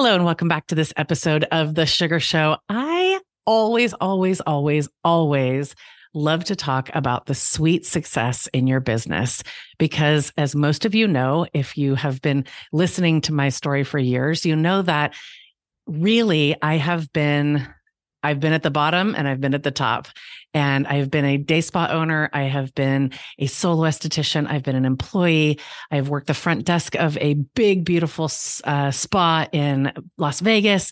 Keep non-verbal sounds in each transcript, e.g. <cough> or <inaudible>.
Hello, and welcome back to this episode of The Sugar Show. I always, always, always, always love to talk about the sweet success in your business because, as most of you know, if you have been listening to my story for years, you know that really I have been. I've been at the bottom and I've been at the top. And I've been a day spa owner. I have been a solo esthetician. I've been an employee. I've worked the front desk of a big, beautiful uh, spa in Las Vegas.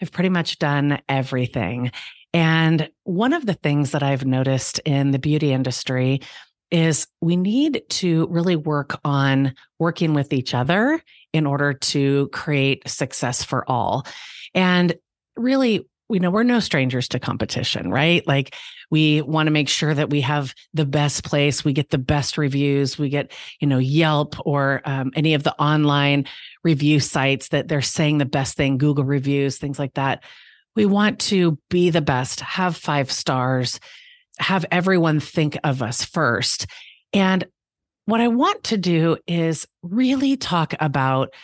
I've pretty much done everything. And one of the things that I've noticed in the beauty industry is we need to really work on working with each other in order to create success for all. And really, you know, we're no strangers to competition, right? Like we want to make sure that we have the best place, we get the best reviews, we get, you know, Yelp or um, any of the online review sites that they're saying the best thing, Google reviews, things like that. We want to be the best, have five stars, have everyone think of us first. And what I want to do is really talk about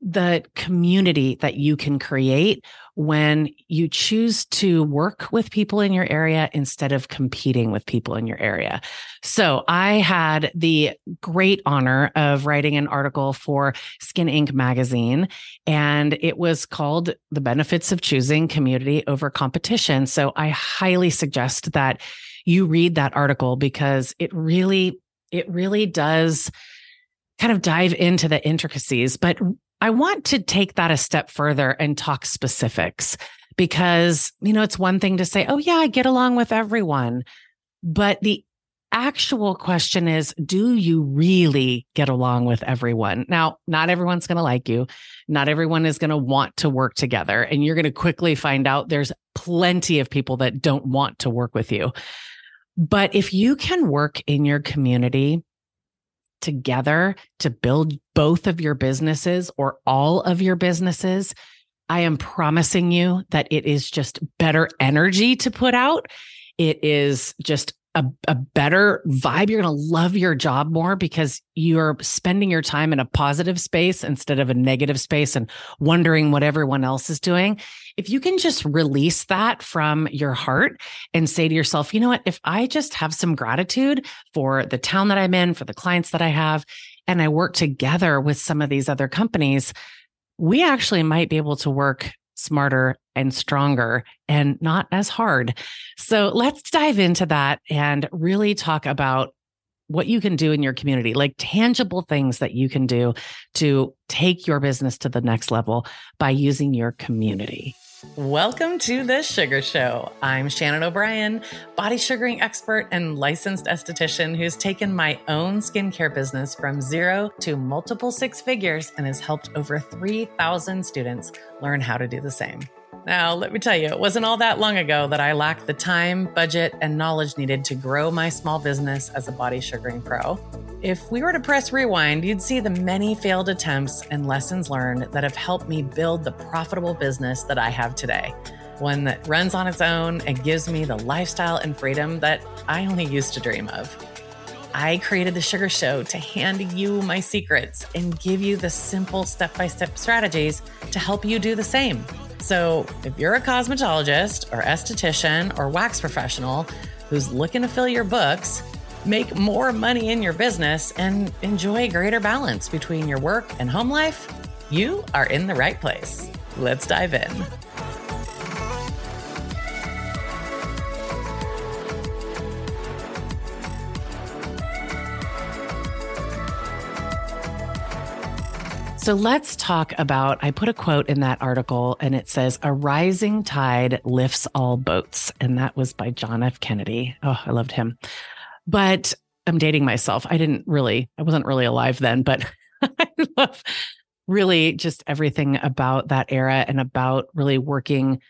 the community that you can create when you choose to work with people in your area instead of competing with people in your area. So I had the great honor of writing an article for Skin Inc. magazine, and it was called The Benefits of Choosing Community Over Competition. So I highly suggest that you read that article because it really, it really does kind of dive into the intricacies, but I want to take that a step further and talk specifics because, you know, it's one thing to say, oh, yeah, I get along with everyone. But the actual question is, do you really get along with everyone? Now, not everyone's going to like you. Not everyone is going to want to work together. And you're going to quickly find out there's plenty of people that don't want to work with you. But if you can work in your community together to build both of your businesses or all of your businesses, I am promising you that it is just better energy to put out. It is just a, a better vibe. You're going to love your job more because you're spending your time in a positive space instead of a negative space and wondering what everyone else is doing. If you can just release that from your heart and say to yourself, you know what, if I just have some gratitude for the town that I'm in, for the clients that I have, and I work together with some of these other companies, we actually might be able to work smarter and stronger and not as hard. So let's dive into that and really talk about what you can do in your community, like tangible things that you can do to take your business to the next level by using your community. Welcome to the Sugar Show. I'm Shannon O'Brien, body sugaring expert and licensed esthetician who's taken my own skincare business from zero to multiple six figures and has helped over 3,000 students learn how to do the same. Now, let me tell you, it wasn't all that long ago that I lacked the time, budget, and knowledge needed to grow my small business as a body sugaring pro. If we were to press rewind, you'd see the many failed attempts and lessons learned that have helped me build the profitable business that I have today. One that runs on its own and gives me the lifestyle and freedom that I only used to dream of. I created the Sugar Show to hand you my secrets and give you the simple step by step strategies to help you do the same. So, if you're a cosmetologist or esthetician or wax professional who's looking to fill your books, make more money in your business, and enjoy greater balance between your work and home life, you are in the right place. Let's dive in. So let's talk about. I put a quote in that article and it says, A rising tide lifts all boats. And that was by John F. Kennedy. Oh, I loved him. But I'm dating myself. I didn't really, I wasn't really alive then, but <laughs> I love really just everything about that era and about really working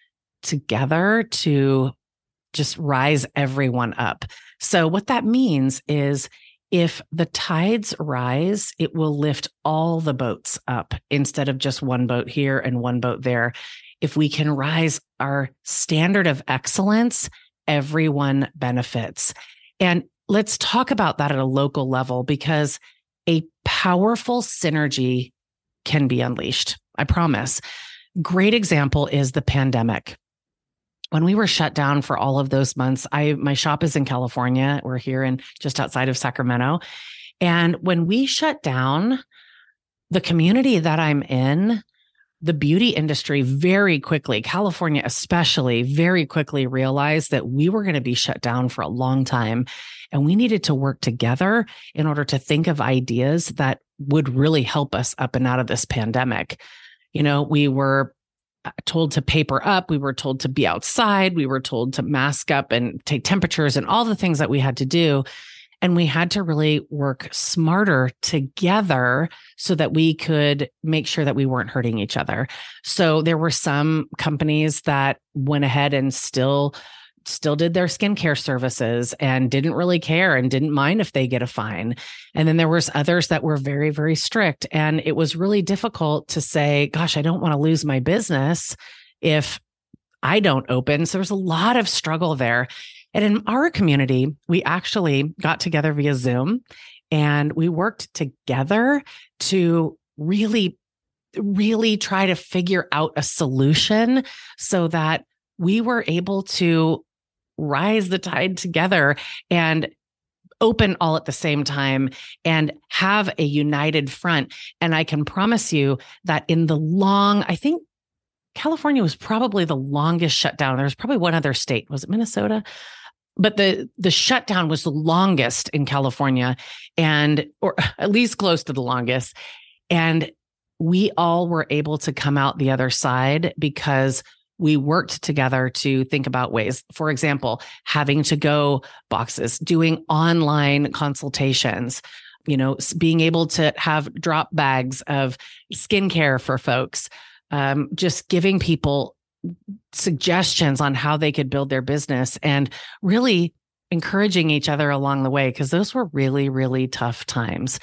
together to just rise everyone up. So, what that means is if the tides rise, it will lift all the boats up instead of just one boat here and one boat there. If we can rise our standard of excellence, everyone benefits. And let's talk about that at a local level because a powerful synergy can be unleashed. I promise. Great example is the pandemic. When we were shut down for all of those months, I my shop is in California. We're here in just outside of Sacramento. And when we shut down, the community that I'm in, the beauty industry very quickly, California especially, very quickly realized that we were going to be shut down for a long time. And we needed to work together in order to think of ideas that would really help us up and out of this pandemic. You know, we were Uh, told to paper up, we were told to be outside, we were told to mask up and take temperatures and all the things that we had to do. And we had to really work smarter together so that we could make sure that we weren't hurting each other. So there were some companies that went ahead and still still did their skincare services and didn't really care and didn't mind if they get a fine. And then there was others that were very very strict. And it was really difficult to say gosh i don't want to lose my business if i don't open. So there's a lot of struggle there. And in our community, we actually got together via Zoom and we worked together to really, really try to figure out a solution so that we were able to rise the tide together and open all at the same time and have a united front. And I can promise you that in the long, I think California was probably the longest shutdown. There was probably one other state. Was it Minnesota? but the the shutdown was the longest in California and or <laughs> at least close to the longest and we all were able to come out the other side because we worked together to think about ways for example having to go boxes doing online consultations you know being able to have drop bags of skincare for folks um, just giving people suggestions on how they could build their business and really encouraging each other along the way because those were really really tough times.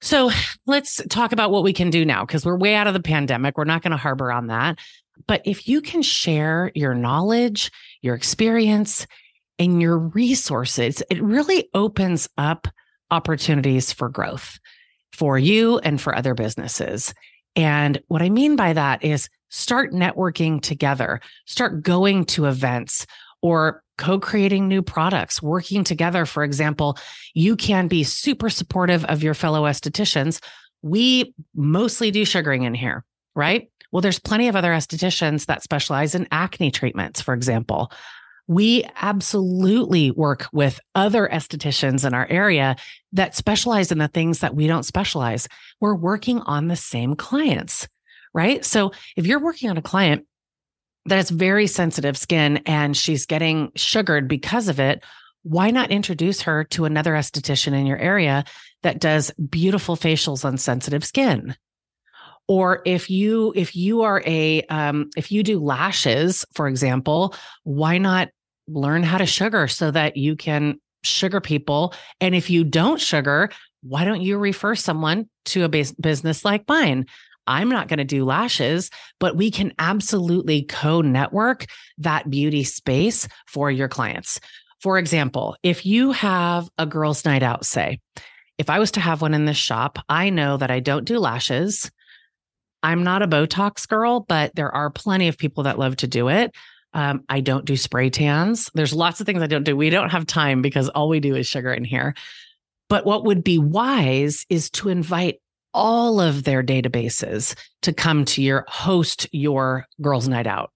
So let's talk about what we can do now because we're way out of the pandemic. We're not going to harbor on that but if you can share your knowledge your experience and your resources it really opens up opportunities for growth for you and for other businesses and what i mean by that is start networking together, start going to events or co creating new products, working together. For example, you can be super supportive of your fellow estheticians. We mostly do sugaring in here, right? Well, there's plenty of other estheticians that specialize in acne treatments, for example. We absolutely work with other estheticians in our area that specialize in the things that we don't specialize. We're working on the same clients right? So if you're working on a client that has very sensitive skin and she's getting sugared because of it, why not introduce her to another esthetician in your area that does beautiful facials on sensitive skin? Or if you if you are a um, if you do lashes, for example, why not learn how to sugar so that you can sugar people? And if you don't sugar, why don't you refer someone to a business like mine? I'm not going to do lashes, but we can absolutely co network that beauty space for your clients. For example, if you have a girls' night out, say, if I was to have one in this shop, I know that I don't do lashes. I'm not a Botox girl, but there are plenty of people that love to do it. Um, I don't do spray tans. There's lots of things I don't do. We don't have time because all we do is sugar in here. But what would be wise is to invite all of their databases to come to your host your girls night out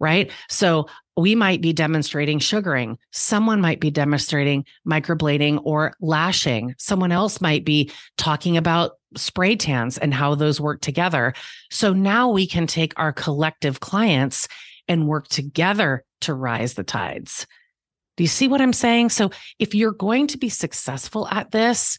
right so we might be demonstrating sugaring. Someone might be demonstrating microblading or lashing. Someone else might be talking about spray tans and how those work together. So now we can take our collective clients and work together to rise the tides. Do you see what I'm saying? So, if you're going to be successful at this,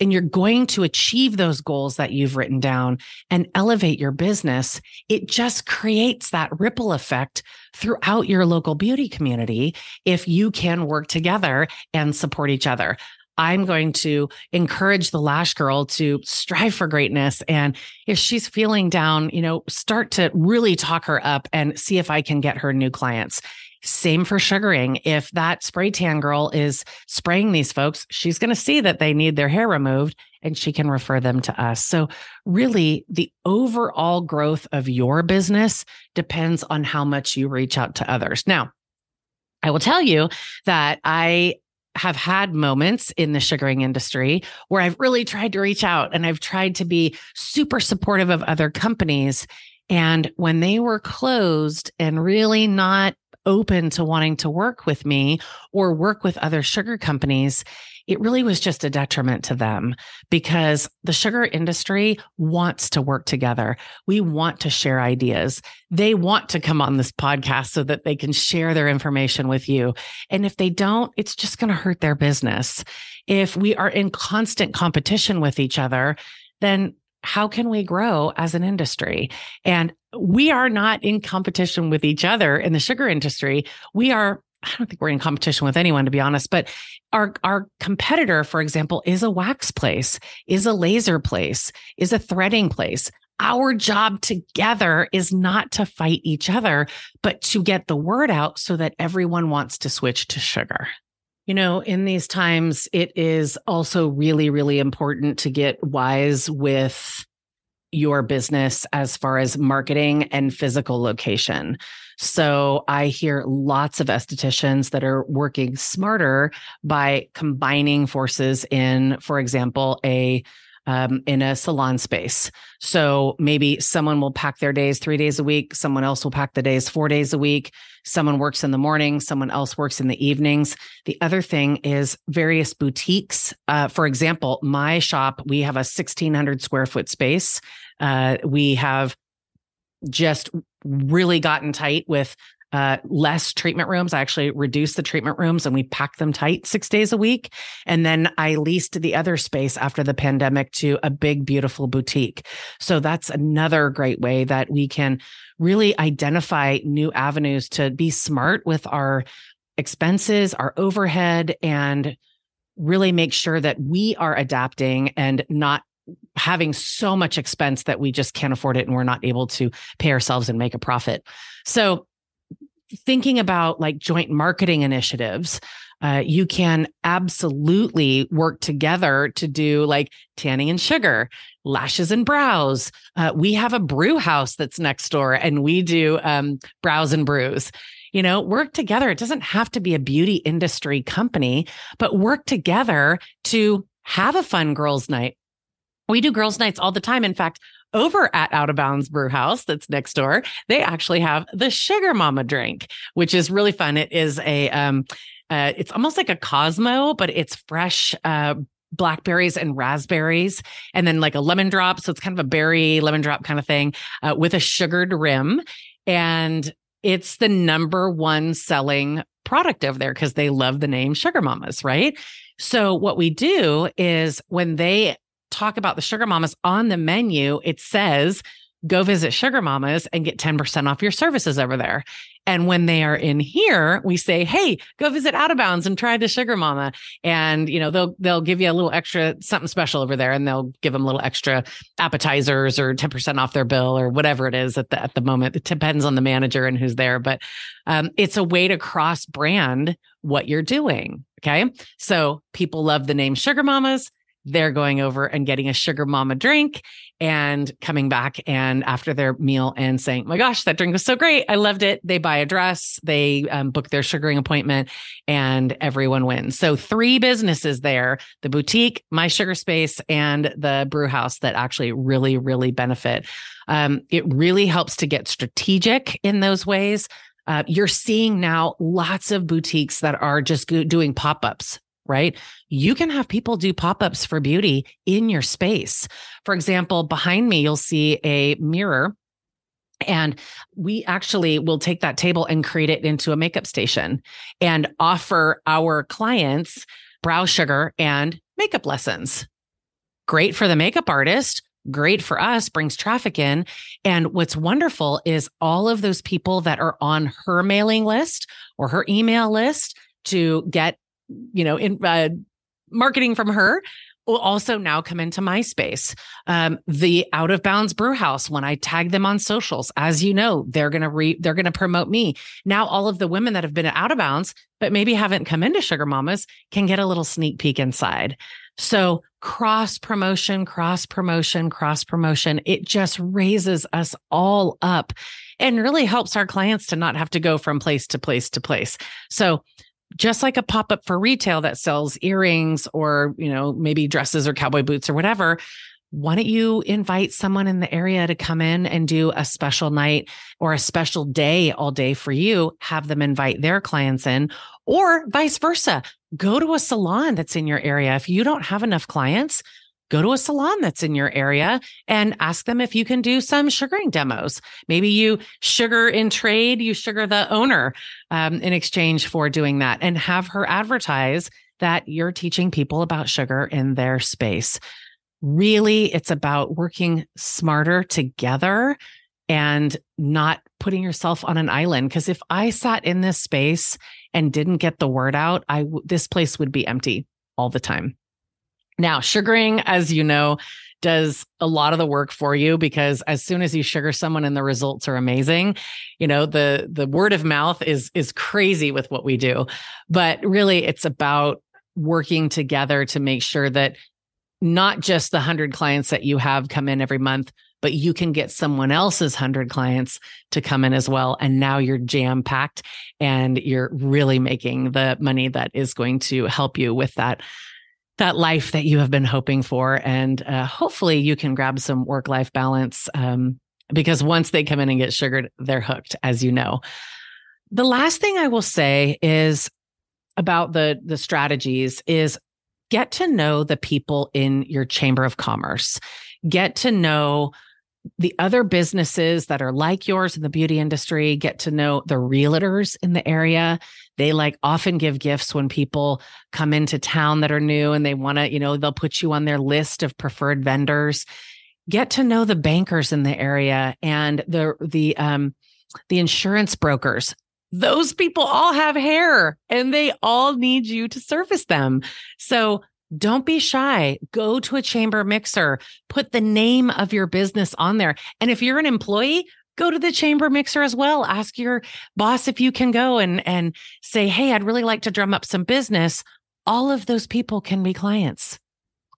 and you're going to achieve those goals that you've written down and elevate your business, it just creates that ripple effect throughout your local beauty community if you can work together and support each other. I'm going to encourage the lash girl to strive for greatness. And if she's feeling down, you know, start to really talk her up and see if I can get her new clients. Same for sugaring. If that spray tan girl is spraying these folks, she's going to see that they need their hair removed and she can refer them to us. So, really, the overall growth of your business depends on how much you reach out to others. Now, I will tell you that I have had moments in the sugaring industry where I've really tried to reach out and I've tried to be super supportive of other companies. And when they were closed and really not open to wanting to work with me or work with other sugar companies, it really was just a detriment to them because the sugar industry wants to work together. We want to share ideas. They want to come on this podcast so that they can share their information with you. And if they don't, it's just going to hurt their business. If we are in constant competition with each other, then how can we grow as an industry? And we are not in competition with each other in the sugar industry. We are I don't think we're in competition with anyone, to be honest, but our, our competitor, for example, is a wax place, is a laser place, is a threading place. Our job together is not to fight each other, but to get the word out so that everyone wants to switch to sugar. You know, in these times, it is also really, really important to get wise with your business as far as marketing and physical location. So I hear lots of estheticians that are working smarter by combining forces in, for example, a um, in a salon space. So maybe someone will pack their days three days a week. Someone else will pack the days four days a week. Someone works in the morning. Someone else works in the evenings. The other thing is various boutiques. Uh, for example, my shop, we have a 1600 square foot space. Uh, we have just really gotten tight with uh, less treatment rooms. I actually reduced the treatment rooms and we packed them tight six days a week. And then I leased the other space after the pandemic to a big, beautiful boutique. So that's another great way that we can really identify new avenues to be smart with our expenses, our overhead, and really make sure that we are adapting and not having so much expense that we just can't afford it and we're not able to pay ourselves and make a profit. So thinking about like joint marketing initiatives, uh, you can absolutely work together to do like tanning and sugar, lashes and brows. Uh, we have a brew house that's next door and we do um, brows and brews. You know, work together. It doesn't have to be a beauty industry company, but work together to have a fun girls' night. We do girls' nights all the time. In fact, over at Out of Bounds Brew House that's next door, they actually have the Sugar Mama drink, which is really fun. It is a um uh, it's almost like a Cosmo, but it's fresh uh blackberries and raspberries and then like a lemon drop. So it's kind of a berry lemon drop kind of thing uh, with a sugared rim. And it's the number one selling product over there because they love the name sugar mamas right? So what we do is when they talk about the Sugar Mamas on the menu, it says, go visit Sugar Mamas and get 10% off your services over there. And when they are in here, we say, "Hey, go visit Out of Bounds and try the Sugar Mama." And you know, they'll they'll give you a little extra something special over there, and they'll give them a little extra appetizers or ten percent off their bill or whatever it is at the at the moment. It depends on the manager and who's there, but um, it's a way to cross brand what you're doing. Okay, so people love the name Sugar Mamas they're going over and getting a sugar mama drink and coming back and after their meal and saying, my gosh, that drink was so great. I loved it. They buy a dress, they um, book their sugaring appointment, and everyone wins. So, three businesses there the boutique, my sugar space, and the brew house that actually really, really benefit. Um, it really helps to get strategic in those ways. Uh, you're seeing now lots of boutiques that are just doing pop ups right? You can have people do pop ups for beauty in your space. For example, behind me, you'll see a mirror. And we actually will take that table and create it into a makeup station and offer our clients brow sugar and makeup lessons. Great for the makeup artist, great for us, brings traffic in. And what's wonderful is all of those people that are on her mailing list or her email list to get you know, in uh, marketing from her will also now come into my space. Um, the out of bounds brew house, when I tag them on socials, as you know, they're gonna re they're gonna promote me. Now all of the women that have been out of bounds, but maybe haven't come into Sugar Mamas can get a little sneak peek inside. So cross promotion, cross promotion, cross promotion, it just raises us all up and really helps our clients to not have to go from place to place to place. So just like a pop-up for retail that sells earrings or, you know, maybe dresses or cowboy boots or whatever, why don't you invite someone in the area to come in and do a special night or a special day all day for you? Have them invite their clients in, or vice versa. Go to a salon that's in your area. If you don't have enough clients, go to a salon that's in your area and ask them if you can do some sugaring demos. Maybe you sugar in trade, you sugar the owner um, in exchange for doing that and have her advertise that you're teaching people about sugar in their space. Really, it's about working smarter together and not putting yourself on an island. Because if I sat in this space and didn't get the word out, I this place would be empty all the time. Now, sugaring, as you know, does a lot of the work for you because as soon as you sugar someone and the results are amazing, you know, the the word of mouth is is crazy with what we do. But really it's about working together to make sure that not just the 100 clients that you have come in every month, but you can get someone else's 100 clients to come in as well. And now you're jam packed and you're really making the money that is going to help you with that that life that you have been hoping for. And uh, hopefully you can grab some work life balance um, because once they come in and get sugared, they're hooked, as you know. The last thing I will say is about the the strategies is get to know the people in your chamber of commerce. Get to know the other businesses that are like yours in the beauty industry, get to know the realtors in the area. They like often give gifts when people come into town that are new and they want to, you know, they'll put you on their list of preferred vendors. Get to know the bankers in the area and the the um the insurance brokers. Those people all have hair and they all need you to service them. So don't be shy. Go to a chamber mixer, put the name of your business on there. And if you're an employee, go to the chamber mixer as well. Ask your boss if you can go and, and say, Hey, I'd really like to drum up some business. All of those people can be clients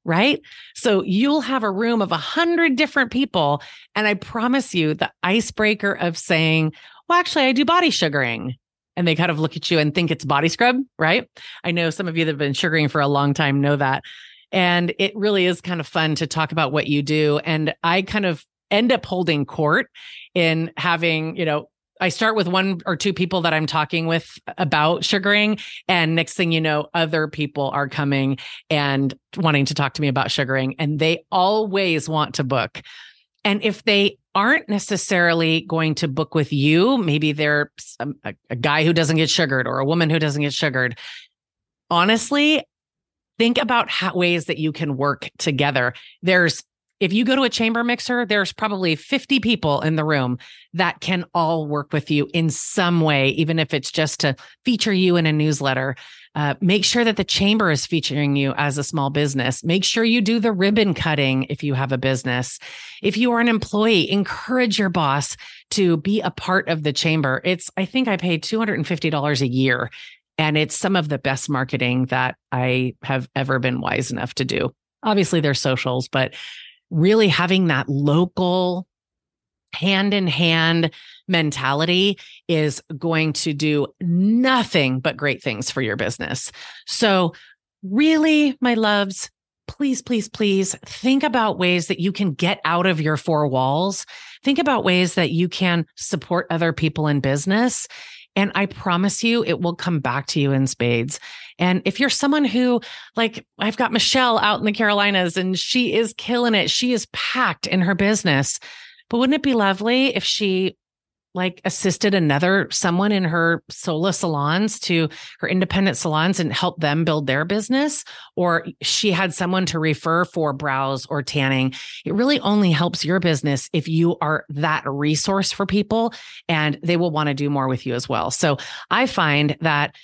right? So you'll have a room of a hundred different people. And I promise you the icebreaker of saying, well, actually, I do body sugaring and they kind of look at you and think it's body scrub, right? I know some of you that have been sugaring for a long time know that. And it really is kind of fun to talk about what you do. And I kind of end up holding court in having, you know, I start with one or two people that I'm talking with about sugaring. And next thing you know, other people are coming and wanting to talk to me about sugaring. And they always want to book. And if they aren't necessarily going to book with you, maybe they're um, a, a guy who doesn't get sugared or a woman who doesn't get sugared. Honestly, think about how, ways that you can work together. There's if you go to a chamber mixer, there's probably 50 people in the room that can all work with you in some way, even if it's just to feature you in a newsletter. Uh, make sure that the chamber is featuring you as a small business. Make sure you do the ribbon cutting if you have a business. If you are an employee, encourage your boss to be a part of the chamber. It's, I think I pay $250 a year, and it's some of the best marketing that I have ever been wise enough to do. Obviously, there's socials, but really having that local hand in hand mentality is going to do nothing but great things for your business. So, really, my loves, please, please, please think about ways that you can get out of your four walls. Think about ways that you can support other people in business and I promise you, it will come back to you in spades. And if you're someone who, like, I've got Michelle out in the Carolinas and she is killing it, she is packed in her business. But wouldn't it be lovely if she like assisted another someone in her solo salons to her independent salons and help them build their business? Or she had someone to refer for brows or tanning. It really only helps your business if you are that resource for people and they will want to do more with you as well. So i find that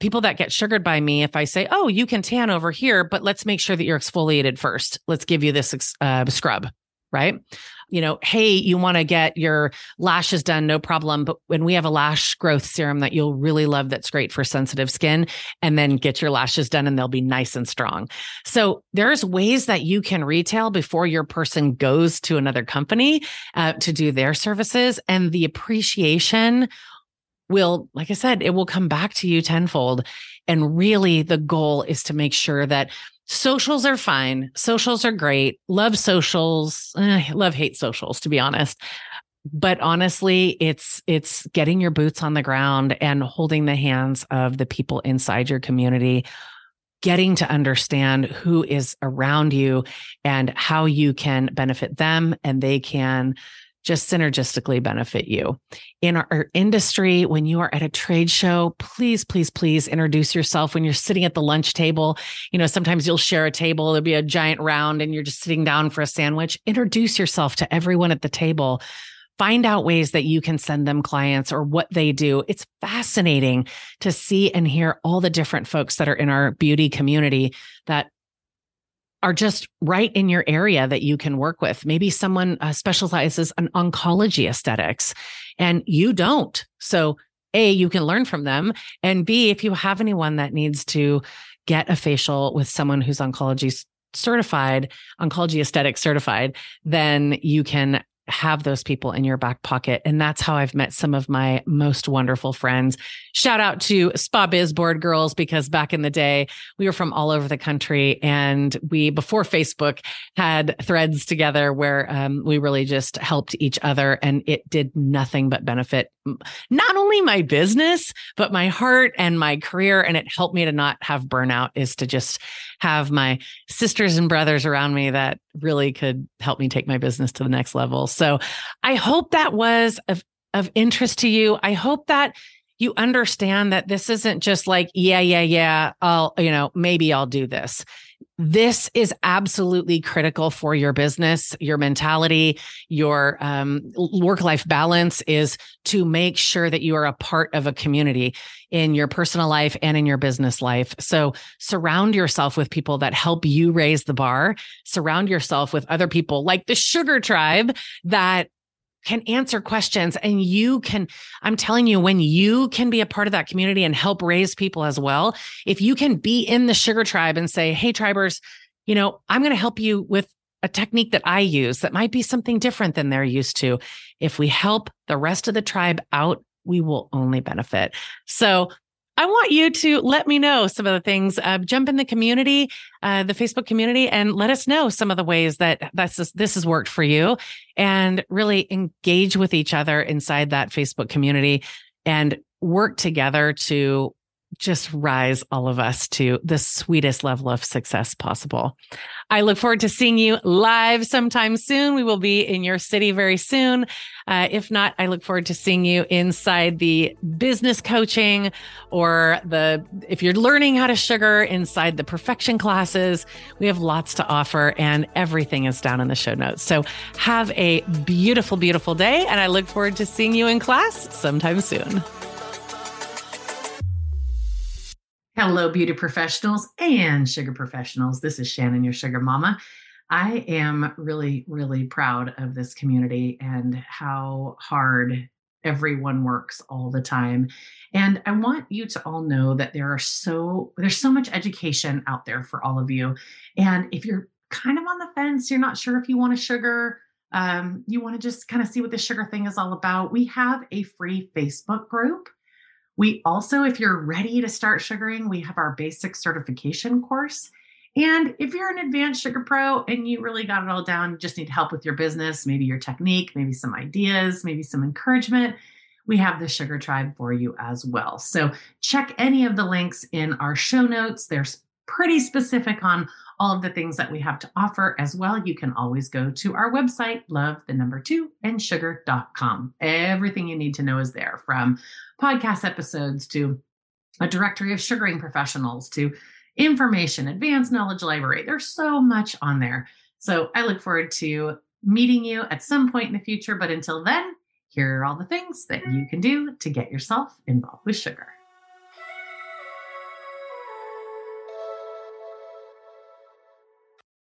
people that get sugared by me, if I say, oh, you can tan over here, but let's make sure that you're exfoliated first. Let's give you this uh, scrub, right? You know, hey, you want to get your lashes done, no problem. But when we have a lash growth serum that you'll really love, that's great for sensitive skin, and then get your lashes done and they'll be nice and strong. So there's ways that you can retail before your person goes to another company uh, to do their services. And the appreciation will, like I said, it will come back to you tenfold. And really, the goal is to make sure that socials are fine. Socials are great. Love socials. Eh, love hate socials, to be honest. But honestly, it's it's getting your boots on the ground and holding the hands of the people inside your community getting to understand who is around you and how you can benefit them and they can just synergistically benefit you. In our, our, industry, when you are at a trade show, please, please, please introduce yourself when you're sitting at the lunch table. You know, sometimes you'll share a table, there'll be a giant round, and you're just sitting down for a sandwich. Introduce yourself to everyone at the table. Find out ways that you can send them clients or what they do. It's fascinating to see and hear all the different folks that are in our beauty community that are just right in your area that you can work with. Maybe someone uh, specializes in oncology aesthetics and you don't. So, A, you can learn from them. And B, if you have anyone that needs to get a facial with someone who's oncology certified, oncology aesthetic certified, then you can have those people in your back pocket. And that's how I've met some of my most wonderful friends. Shout out to Spa Biz Board Girls, because back in the day, we were from all over the country. And we, before Facebook, had threads together where um, we really just helped each other. And it did nothing but benefit not only my business, but my heart and my career. And it helped me to not have burnout, is to just have my sisters and brothers around me that really could help me take my business to the next level. So I hope that was of, of interest to you. I hope that you understand that this isn't just like, yeah, yeah, yeah, I'll, you know, maybe I'll do this. This is absolutely critical for your business, your mentality, your um, work life balance is to make sure that you are a part of a community in your personal life and in your business life. So surround yourself with people that help you raise the bar. Surround yourself with other people like the Sugar Tribe that can answer questions and you can i'm telling you when you can be a part of that community and help raise people as well if you can be in the sugar tribe and say hey tribers you know i'm going to help you with a technique that i use that might be something different than they're used to. If we help the rest of the tribe out we will only benefit. So I want you to let me know some of the things. Uh, jump in the community, uh, the Facebook community, and let us know some of the ways that that's this has worked for you, and really engage with each other inside that Facebook community, and work together to just rise all of us to the sweetest level of success possible. I look forward to seeing you live sometime soon. We will be in your city very soon. Uh, if not, I look forward to seeing you inside the business coaching or the, if you're learning how to sugar inside the perfection classes, we have lots to offer and everything is down in the show notes. So have a beautiful, beautiful day. And I look forward to seeing you in class sometime soon. Hello, beauty professionals and sugar professionals. This is Shannon, your sugar mama. I am really, really proud of this community and how hard everyone works all the time. And I want you to all know that there are so there's so much education out there for all of you. And if you're kind of on the fence, you're not sure if you want a sugar, um, you want to just kind of see what the sugar thing is all about, we have a free Facebook group we also, if you're ready to start sugaring, we have our basic certification course. And if you're an advanced sugar pro and you really got it all down, just need help with your business, maybe your technique, maybe some ideas, maybe some encouragement, we have the Sugar Tribe for you as well. So check any of the links in our show notes. There's pretty specific on all of the things that we have to offer as well. You can always go to our website, love the number two and sugar.com. Everything you need to know is there from podcast episodes to a directory of sugaring professionals to information, advanced knowledge library. There's so much on there. So I look forward to meeting you at some point in the future. But until then, here are all the things that you can do to get yourself involved with sugar.